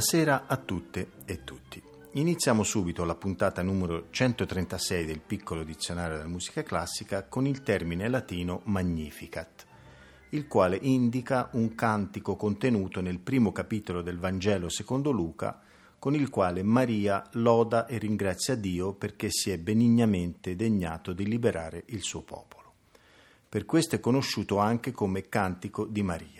Buonasera a tutte e tutti. Iniziamo subito la puntata numero 136 del piccolo dizionario della musica classica con il termine latino Magnificat, il quale indica un cantico contenuto nel primo capitolo del Vangelo secondo Luca, con il quale Maria loda e ringrazia Dio perché si è benignamente degnato di liberare il suo popolo. Per questo è conosciuto anche come Cantico di Maria.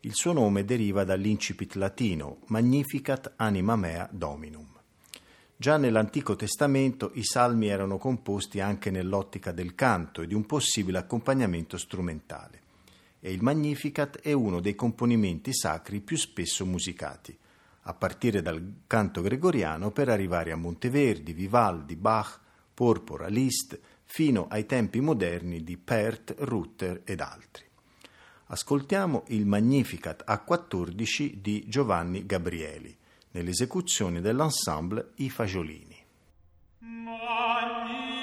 Il suo nome deriva dall'incipit latino Magnificat anima mea dominum. Già nell'Antico Testamento i salmi erano composti anche nell'ottica del canto e di un possibile accompagnamento strumentale e il Magnificat è uno dei componimenti sacri più spesso musicati, a partire dal canto gregoriano per arrivare a Monteverdi, Vivaldi, Bach, Porpora, Liszt, fino ai tempi moderni di Perth, Rutter ed altri. Ascoltiamo il Magnificat A14 di Giovanni Gabrieli, nell'esecuzione dell'ensemble I Fagiolini. di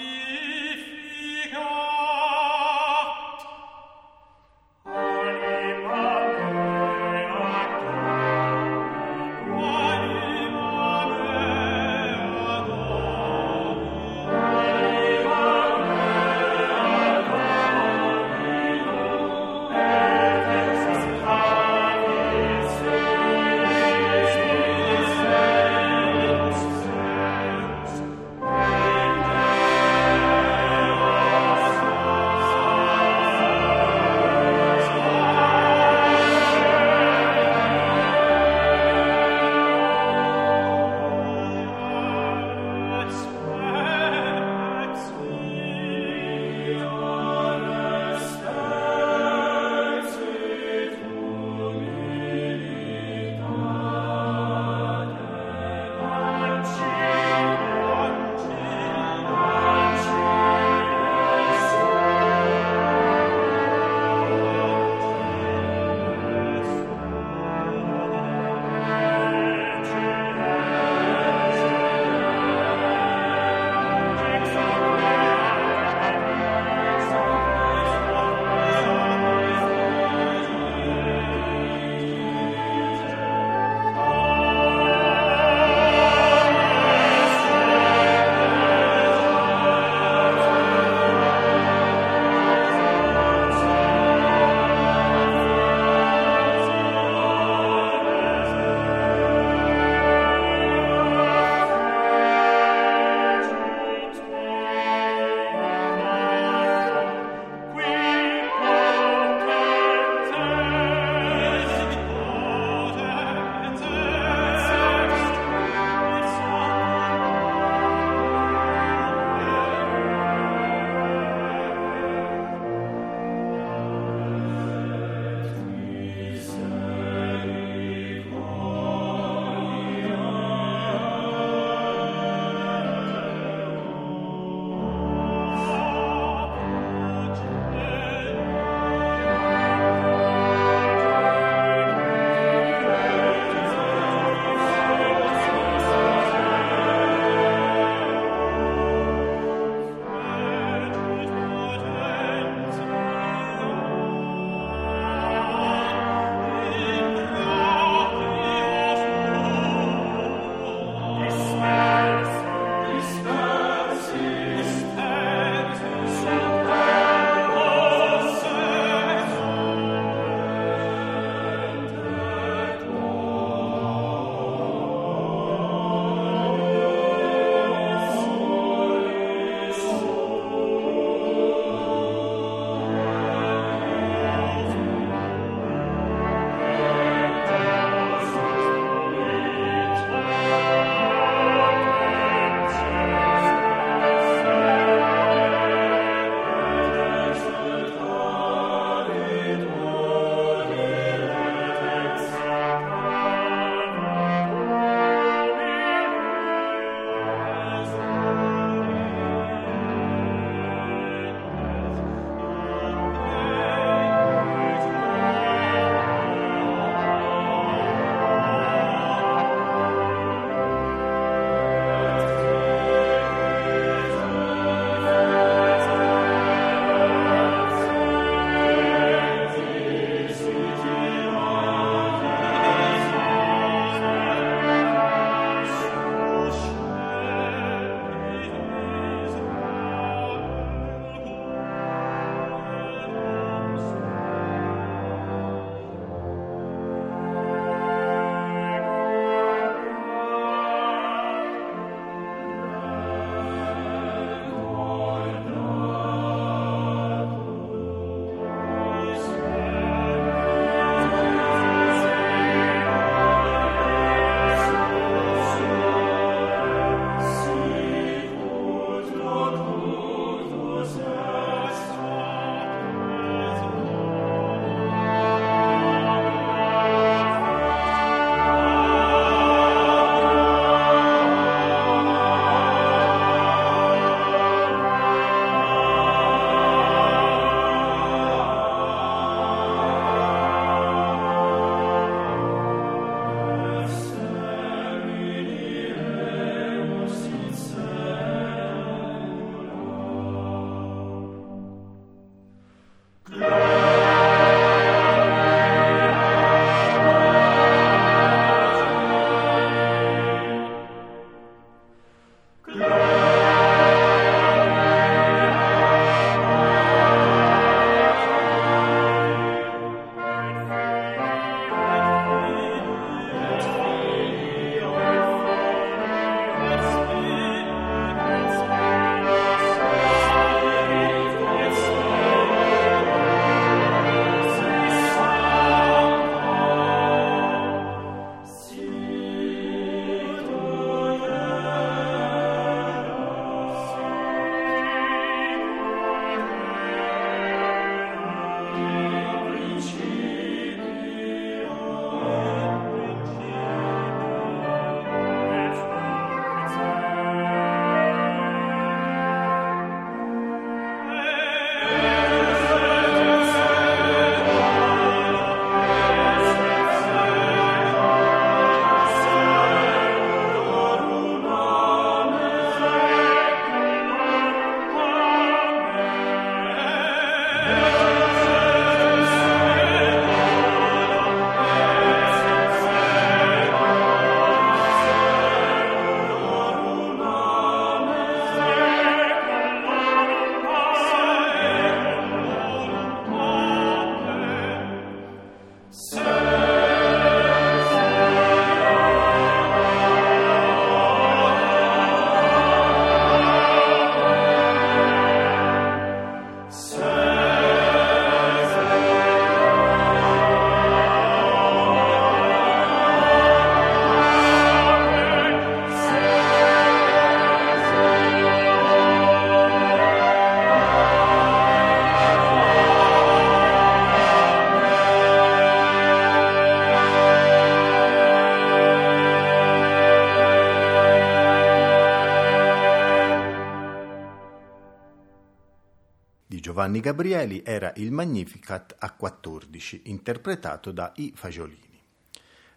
Giovanni Gabrieli era il Magnificat a 14, interpretato da I Fagiolini.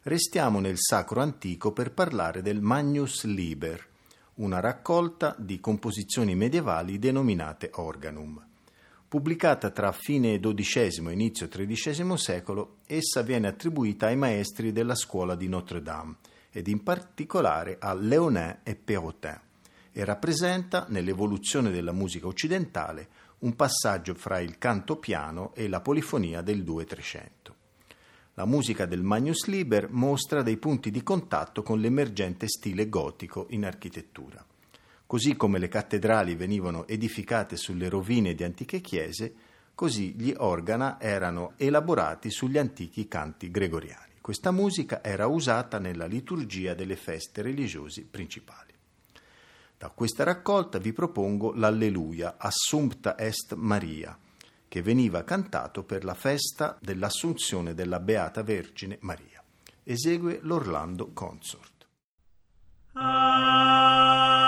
Restiamo nel sacro antico per parlare del Magnus Liber, una raccolta di composizioni medievali denominate organum. Pubblicata tra fine XII e inizio XIII secolo, essa viene attribuita ai maestri della scuola di Notre Dame ed in particolare a Léonin e Perrotin e rappresenta, nell'evoluzione della musica occidentale, un passaggio fra il canto piano e la polifonia del 2-300. La musica del Magnus Liber mostra dei punti di contatto con l'emergente stile gotico in architettura. Così come le cattedrali venivano edificate sulle rovine di antiche chiese, così gli organa erano elaborati sugli antichi canti gregoriani. Questa musica era usata nella liturgia delle feste religiose principali. Da questa raccolta vi propongo l'Alleluia, Assumpta est Maria, che veniva cantato per la festa dell'Assunzione della Beata Vergine Maria. Esegue l'Orlando Consort. Ah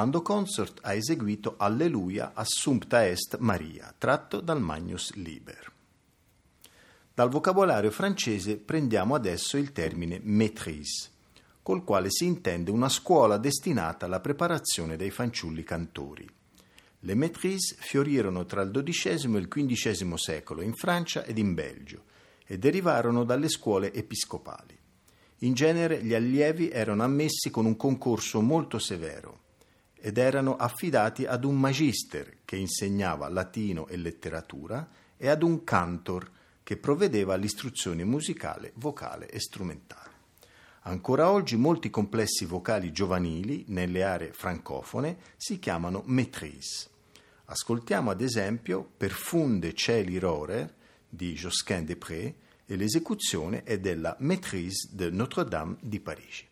Orlando Consort ha eseguito Alleluia Assumpta Est Maria, tratto dal Magnus Liber. Dal vocabolario francese prendiamo adesso il termine maîtrise, col quale si intende una scuola destinata alla preparazione dei fanciulli cantori. Le maîtrise fiorirono tra il XII e il XV secolo in Francia ed in Belgio e derivarono dalle scuole episcopali. In genere gli allievi erano ammessi con un concorso molto severo ed erano affidati ad un magister che insegnava latino e letteratura e ad un cantor che provvedeva all'istruzione musicale, vocale e strumentale. Ancora oggi molti complessi vocali giovanili nelle aree francofone si chiamano maîtrise. Ascoltiamo ad esempio Perfunde cieli rorer di Josquin Després e l'esecuzione è della Maîtrise de Notre-Dame di Parigi.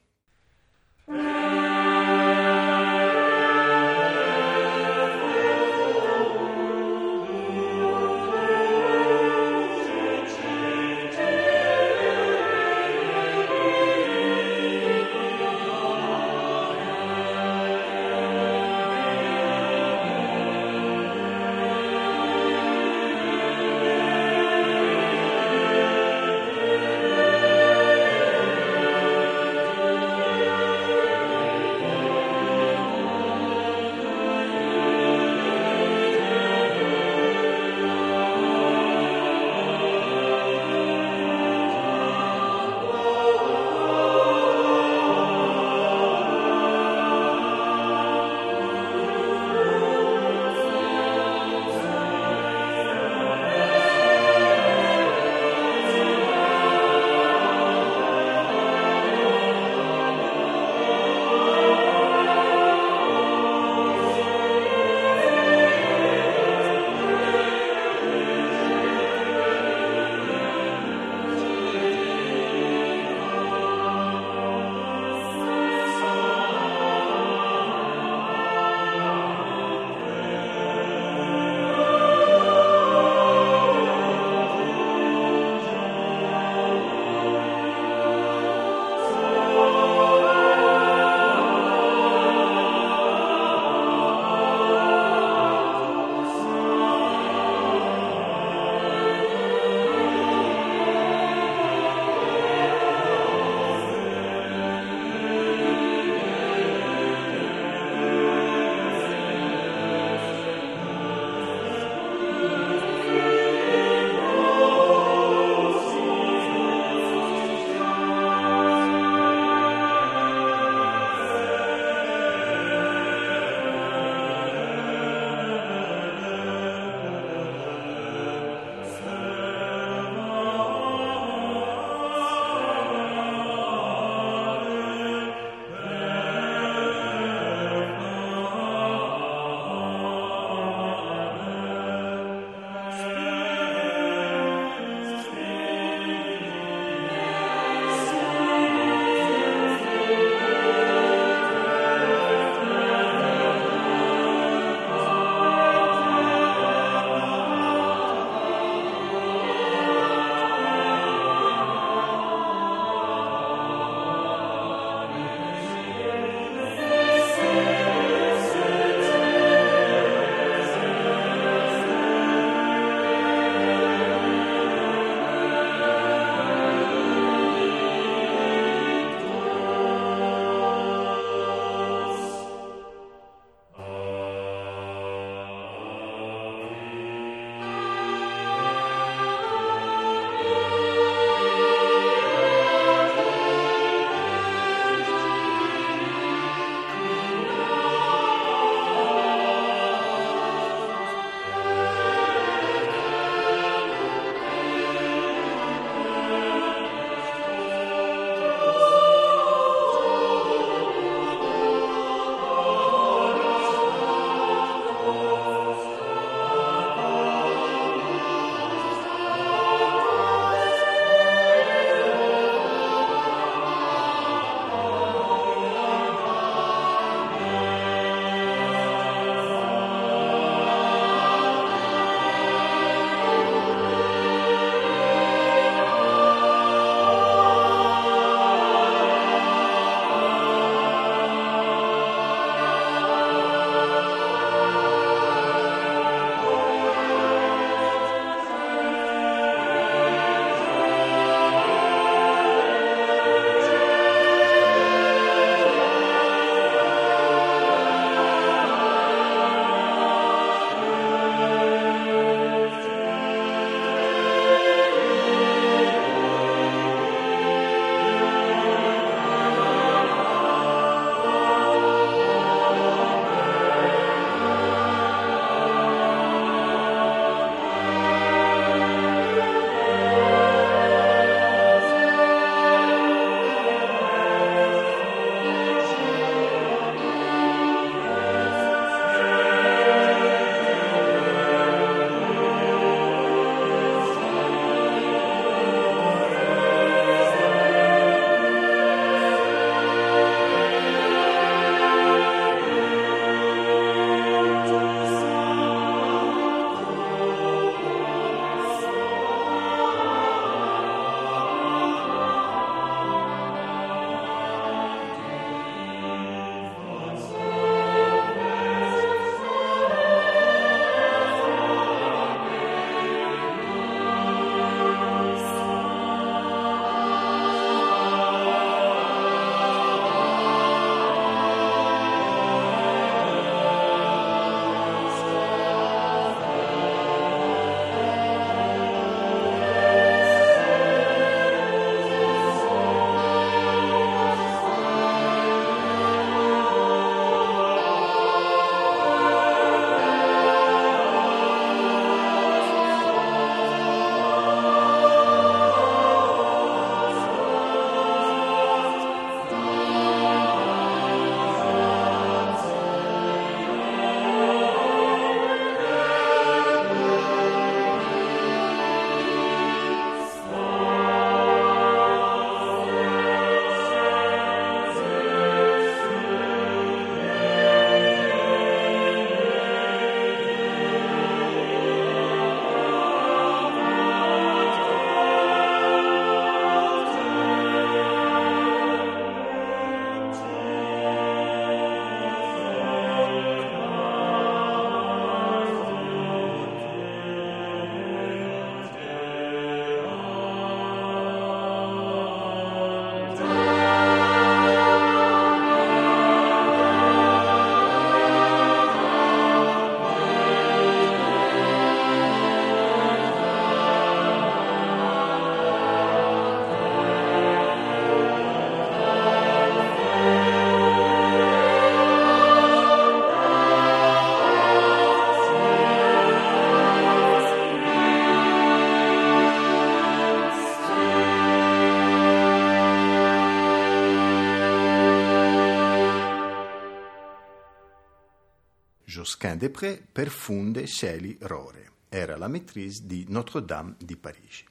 Josquin des Prés per funde cieli rore. Era la maîtrise di Notre-Dame di Parigi.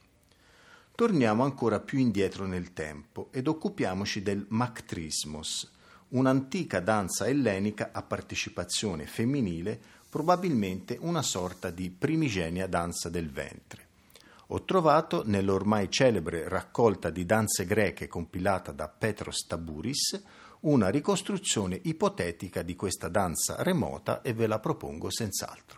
Torniamo ancora più indietro nel tempo ed occupiamoci del Mactrismos, un'antica danza ellenica a partecipazione femminile, probabilmente una sorta di primigenia danza del ventre. Ho trovato nell'ormai celebre raccolta di danze greche compilata da Petros Taburis una ricostruzione ipotetica di questa danza remota e ve la propongo senz'altro.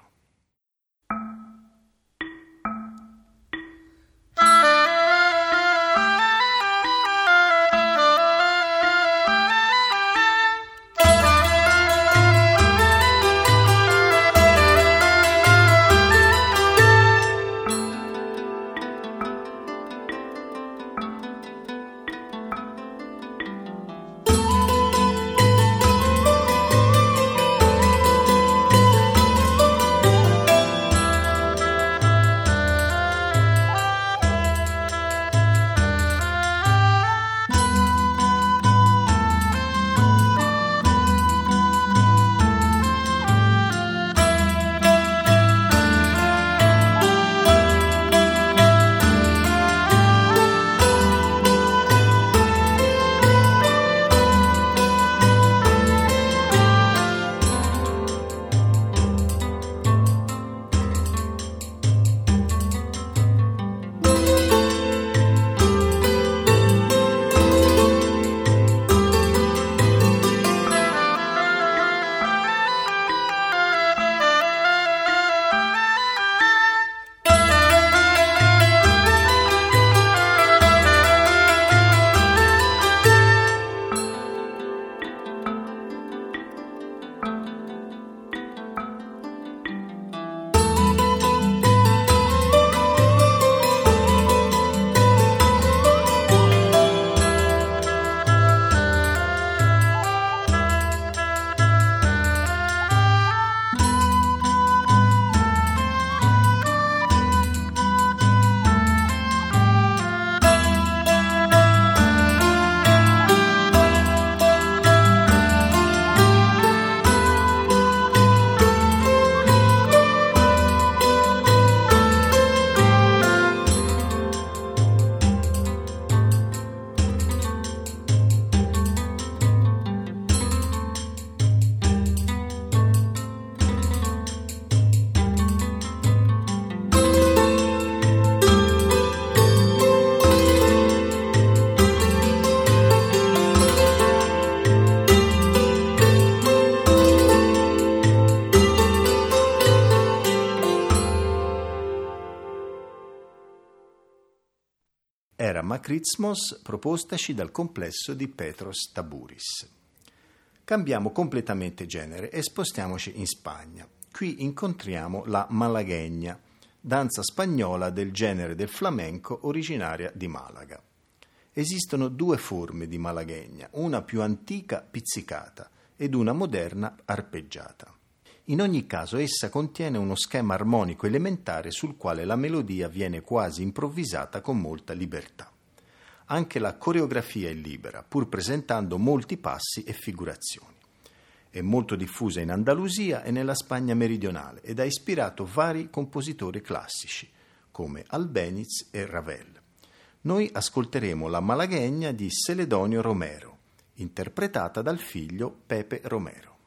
Macrismos propostaci dal complesso di Petros Taburis. Cambiamo completamente genere e spostiamoci in Spagna. Qui incontriamo la malaguegna, danza spagnola del genere del flamenco originaria di Malaga. Esistono due forme di malaguegna, una più antica pizzicata ed una moderna arpeggiata. In ogni caso essa contiene uno schema armonico elementare sul quale la melodia viene quasi improvvisata con molta libertà. Anche la coreografia è libera, pur presentando molti passi e figurazioni. È molto diffusa in Andalusia e nella Spagna meridionale ed ha ispirato vari compositori classici come Albeniz e Ravel. Noi ascolteremo la Malaguegna di Celedonio Romero, interpretata dal figlio Pepe Romero.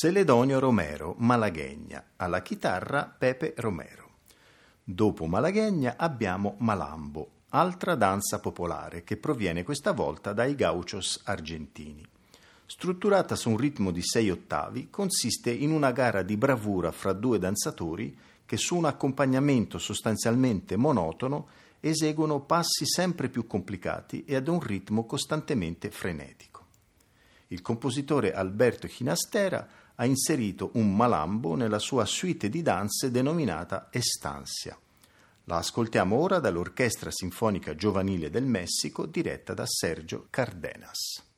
Celedonio Romero, Malaghegna, alla chitarra Pepe Romero. Dopo Malaghegna abbiamo Malambo, altra danza popolare che proviene questa volta dai gauchos argentini. Strutturata su un ritmo di sei ottavi, consiste in una gara di bravura fra due danzatori che su un accompagnamento sostanzialmente monotono eseguono passi sempre più complicati e ad un ritmo costantemente frenetico. Il compositore Alberto Chinastera ha inserito un malambo nella sua suite di danze denominata Estancia. La ascoltiamo ora dall'Orchestra Sinfonica Giovanile del Messico diretta da Sergio Cardenas.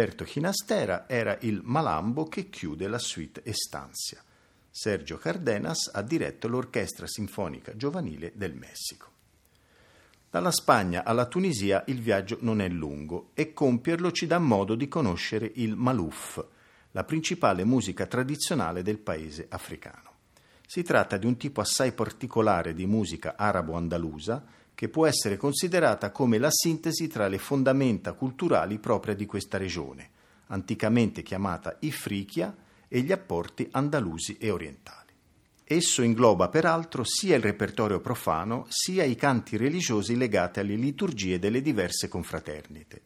Alberto Chinastera era il Malambo che chiude la suite Estancia. Sergio Cardenas ha diretto l'Orchestra Sinfonica Giovanile del Messico. Dalla Spagna alla Tunisia il viaggio non è lungo e compierlo ci dà modo di conoscere il Malouf, la principale musica tradizionale del paese africano. Si tratta di un tipo assai particolare di musica arabo-andalusa che può essere considerata come la sintesi tra le fondamenta culturali proprie di questa regione, anticamente chiamata Ifrichia, e gli apporti andalusi e orientali. Esso ingloba peraltro sia il repertorio profano sia i canti religiosi legati alle liturgie delle diverse confraternite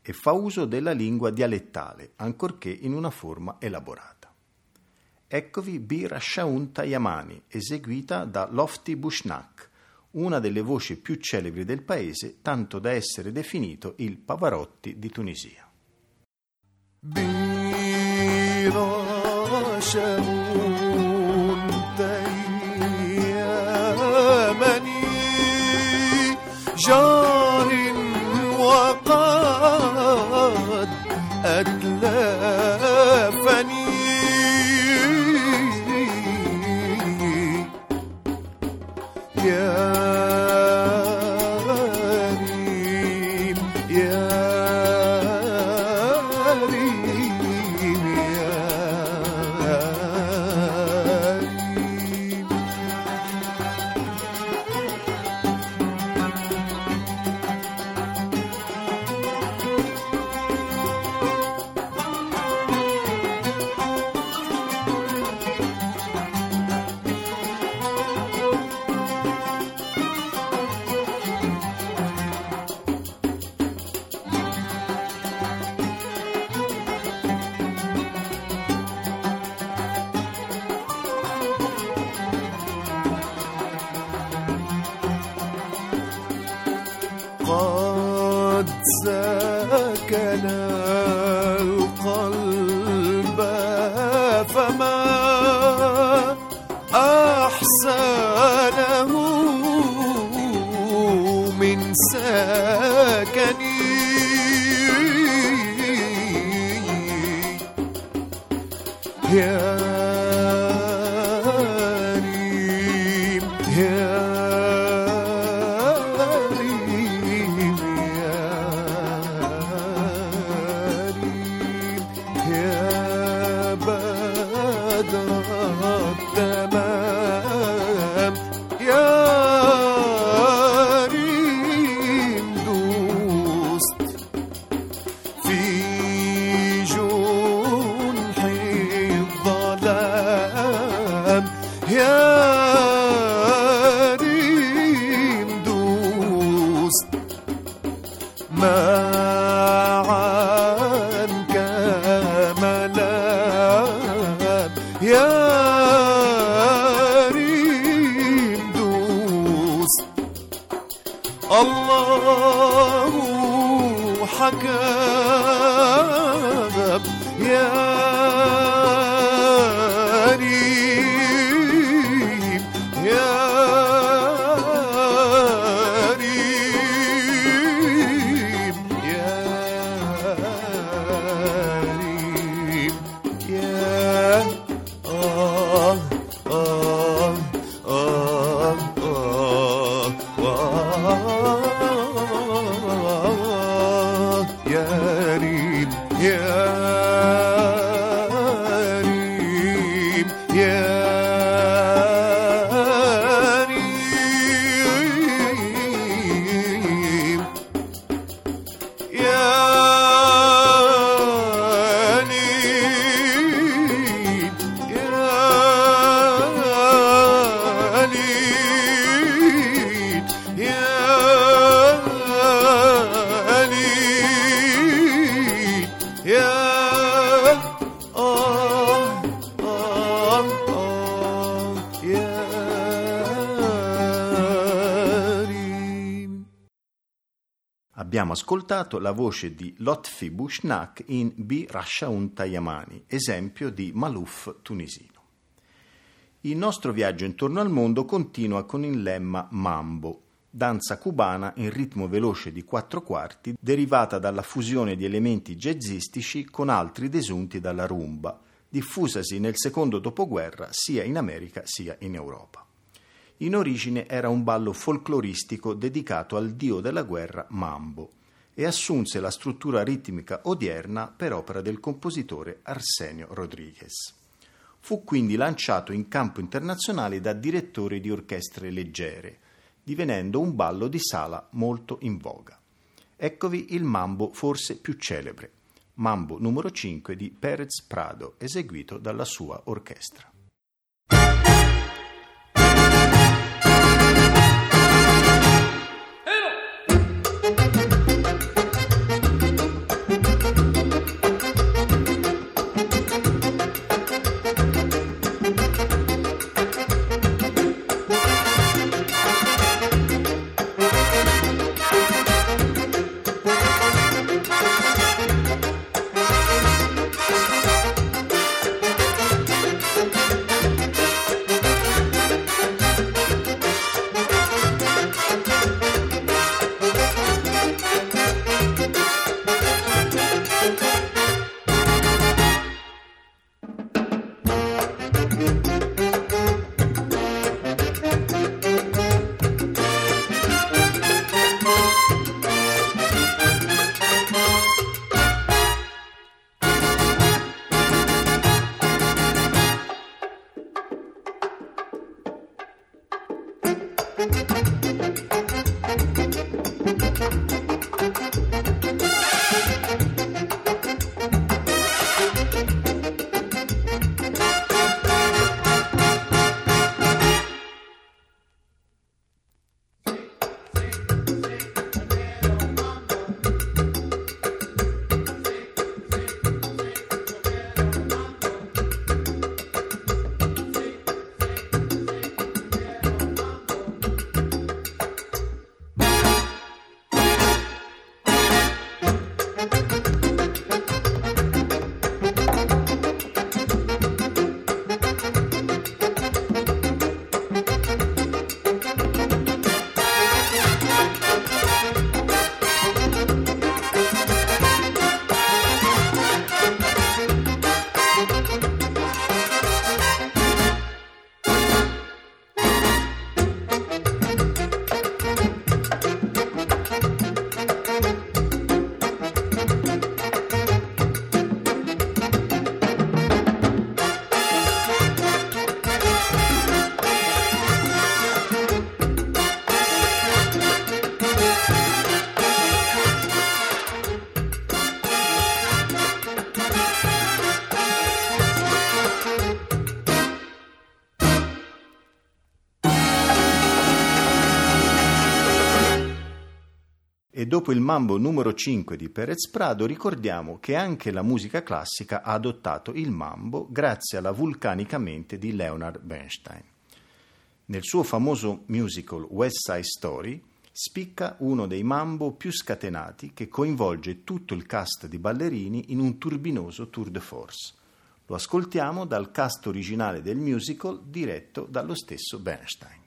e fa uso della lingua dialettale, ancorché in una forma elaborata. Eccovi Bir Shaun Tayamani, eseguita da Lofty Bushnak, una delle voci più celebri del paese, tanto da essere definito il Pavarotti di Tunisia. Bir قد سكنت Ascoltato la voce di Lotfi Bushnak in Bi Rashaun Tayamani, esempio di Malouf tunisino. Il nostro viaggio intorno al mondo continua con il lemma Mambo, danza cubana in ritmo veloce di quattro quarti, derivata dalla fusione di elementi jazzistici con altri desunti dalla rumba, diffusasi nel secondo dopoguerra sia in America sia in Europa. In origine era un ballo folcloristico dedicato al dio della guerra Mambo e assunse la struttura ritmica odierna per opera del compositore Arsenio Rodriguez. Fu quindi lanciato in campo internazionale da direttori di orchestre leggere, divenendo un ballo di sala molto in voga. Eccovi il mambo forse più celebre, Mambo numero 5 di Perez Prado, eseguito dalla sua orchestra. Dopo il mambo numero 5 di Perez Prado ricordiamo che anche la musica classica ha adottato il mambo grazie alla vulcanica mente di Leonard Bernstein. Nel suo famoso musical West Side Story spicca uno dei mambo più scatenati che coinvolge tutto il cast di ballerini in un turbinoso tour de force. Lo ascoltiamo dal cast originale del musical diretto dallo stesso Bernstein.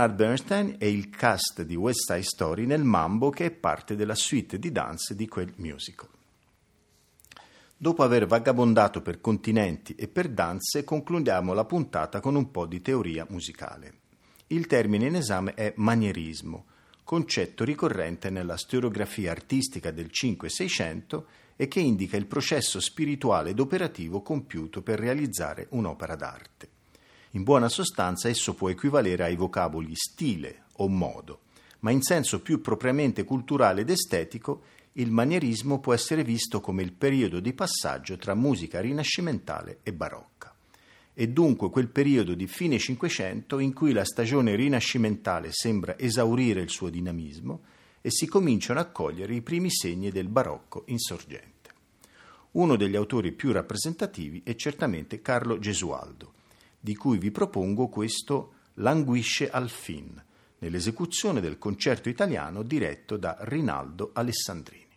Leonard Bernstein e il cast di West Side Story nel Mambo che è parte della suite di dance di quel musical. Dopo aver vagabondato per continenti e per danze, concludiamo la puntata con un po' di teoria musicale. Il termine in esame è manierismo, concetto ricorrente nella storiografia artistica del 5-600 e che indica il processo spirituale ed operativo compiuto per realizzare un'opera d'arte. In buona sostanza esso può equivalere ai vocaboli stile o modo, ma in senso più propriamente culturale ed estetico il manierismo può essere visto come il periodo di passaggio tra musica rinascimentale e barocca. È dunque quel periodo di fine Cinquecento in cui la stagione rinascimentale sembra esaurire il suo dinamismo e si cominciano a cogliere i primi segni del barocco insorgente. Uno degli autori più rappresentativi è certamente Carlo Gesualdo, di cui vi propongo questo Languisce al fin, nell'esecuzione del concerto italiano diretto da Rinaldo Alessandrini.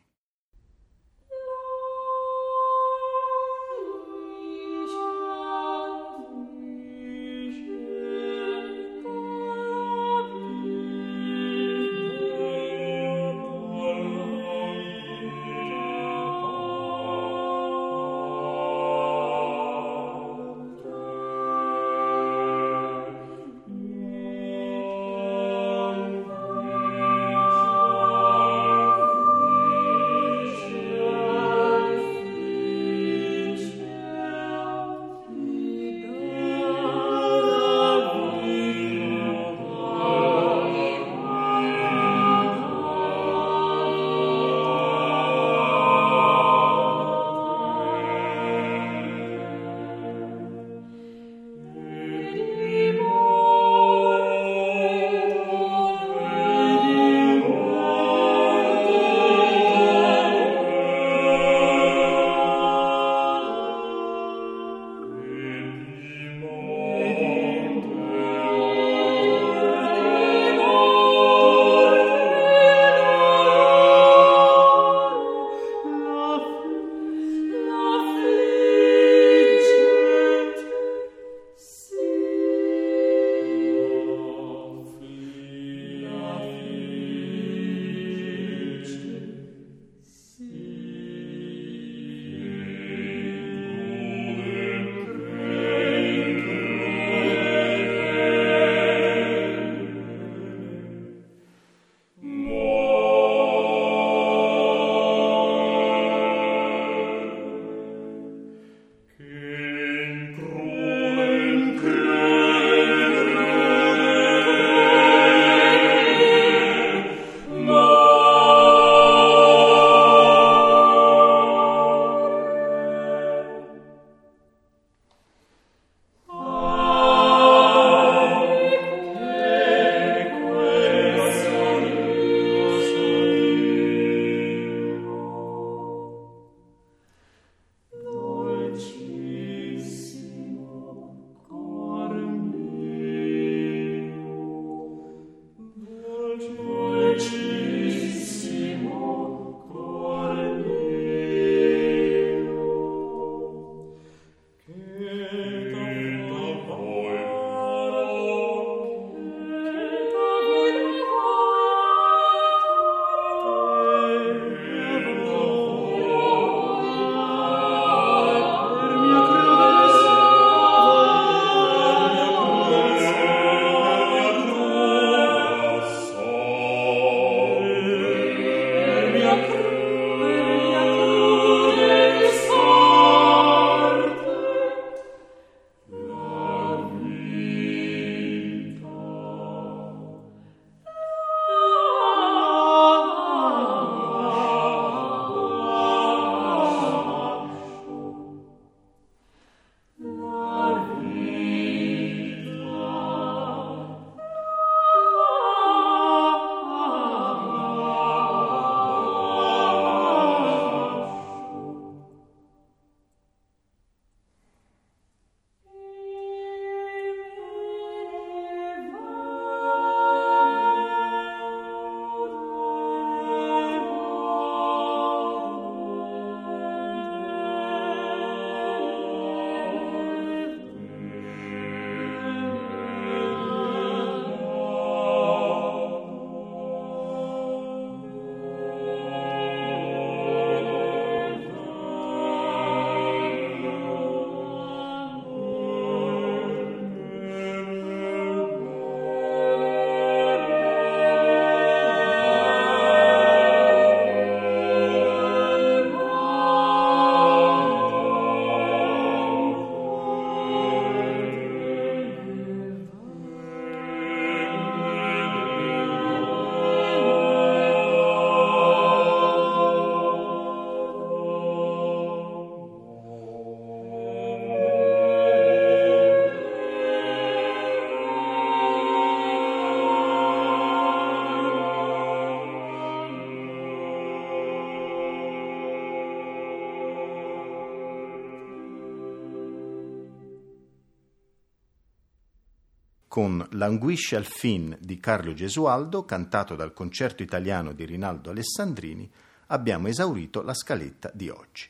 Con Languisce al fin di Carlo Gesualdo, cantato dal concerto italiano di Rinaldo Alessandrini, abbiamo esaurito la scaletta di oggi.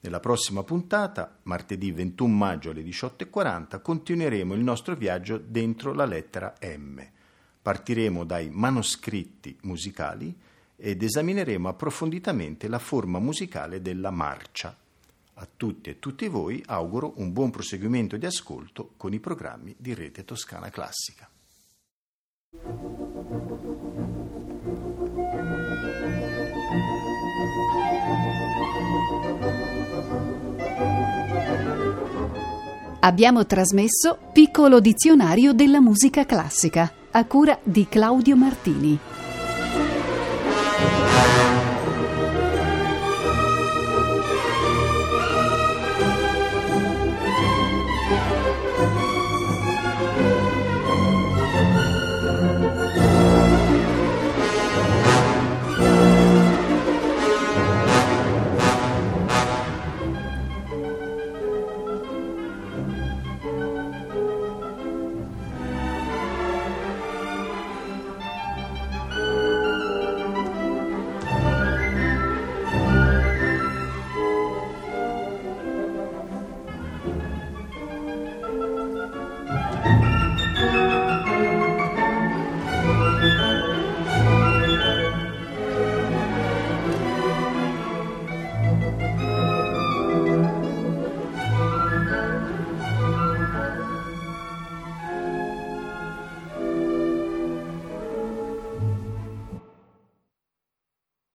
Nella prossima puntata, martedì 21 maggio alle 18.40, continueremo il nostro viaggio dentro la lettera M. Partiremo dai manoscritti musicali ed esamineremo approfonditamente la forma musicale della marcia a tutti e tutti voi auguro un buon proseguimento di ascolto con i programmi di Rete Toscana Classica. Abbiamo trasmesso Piccolo dizionario della musica classica a cura di Claudio Martini.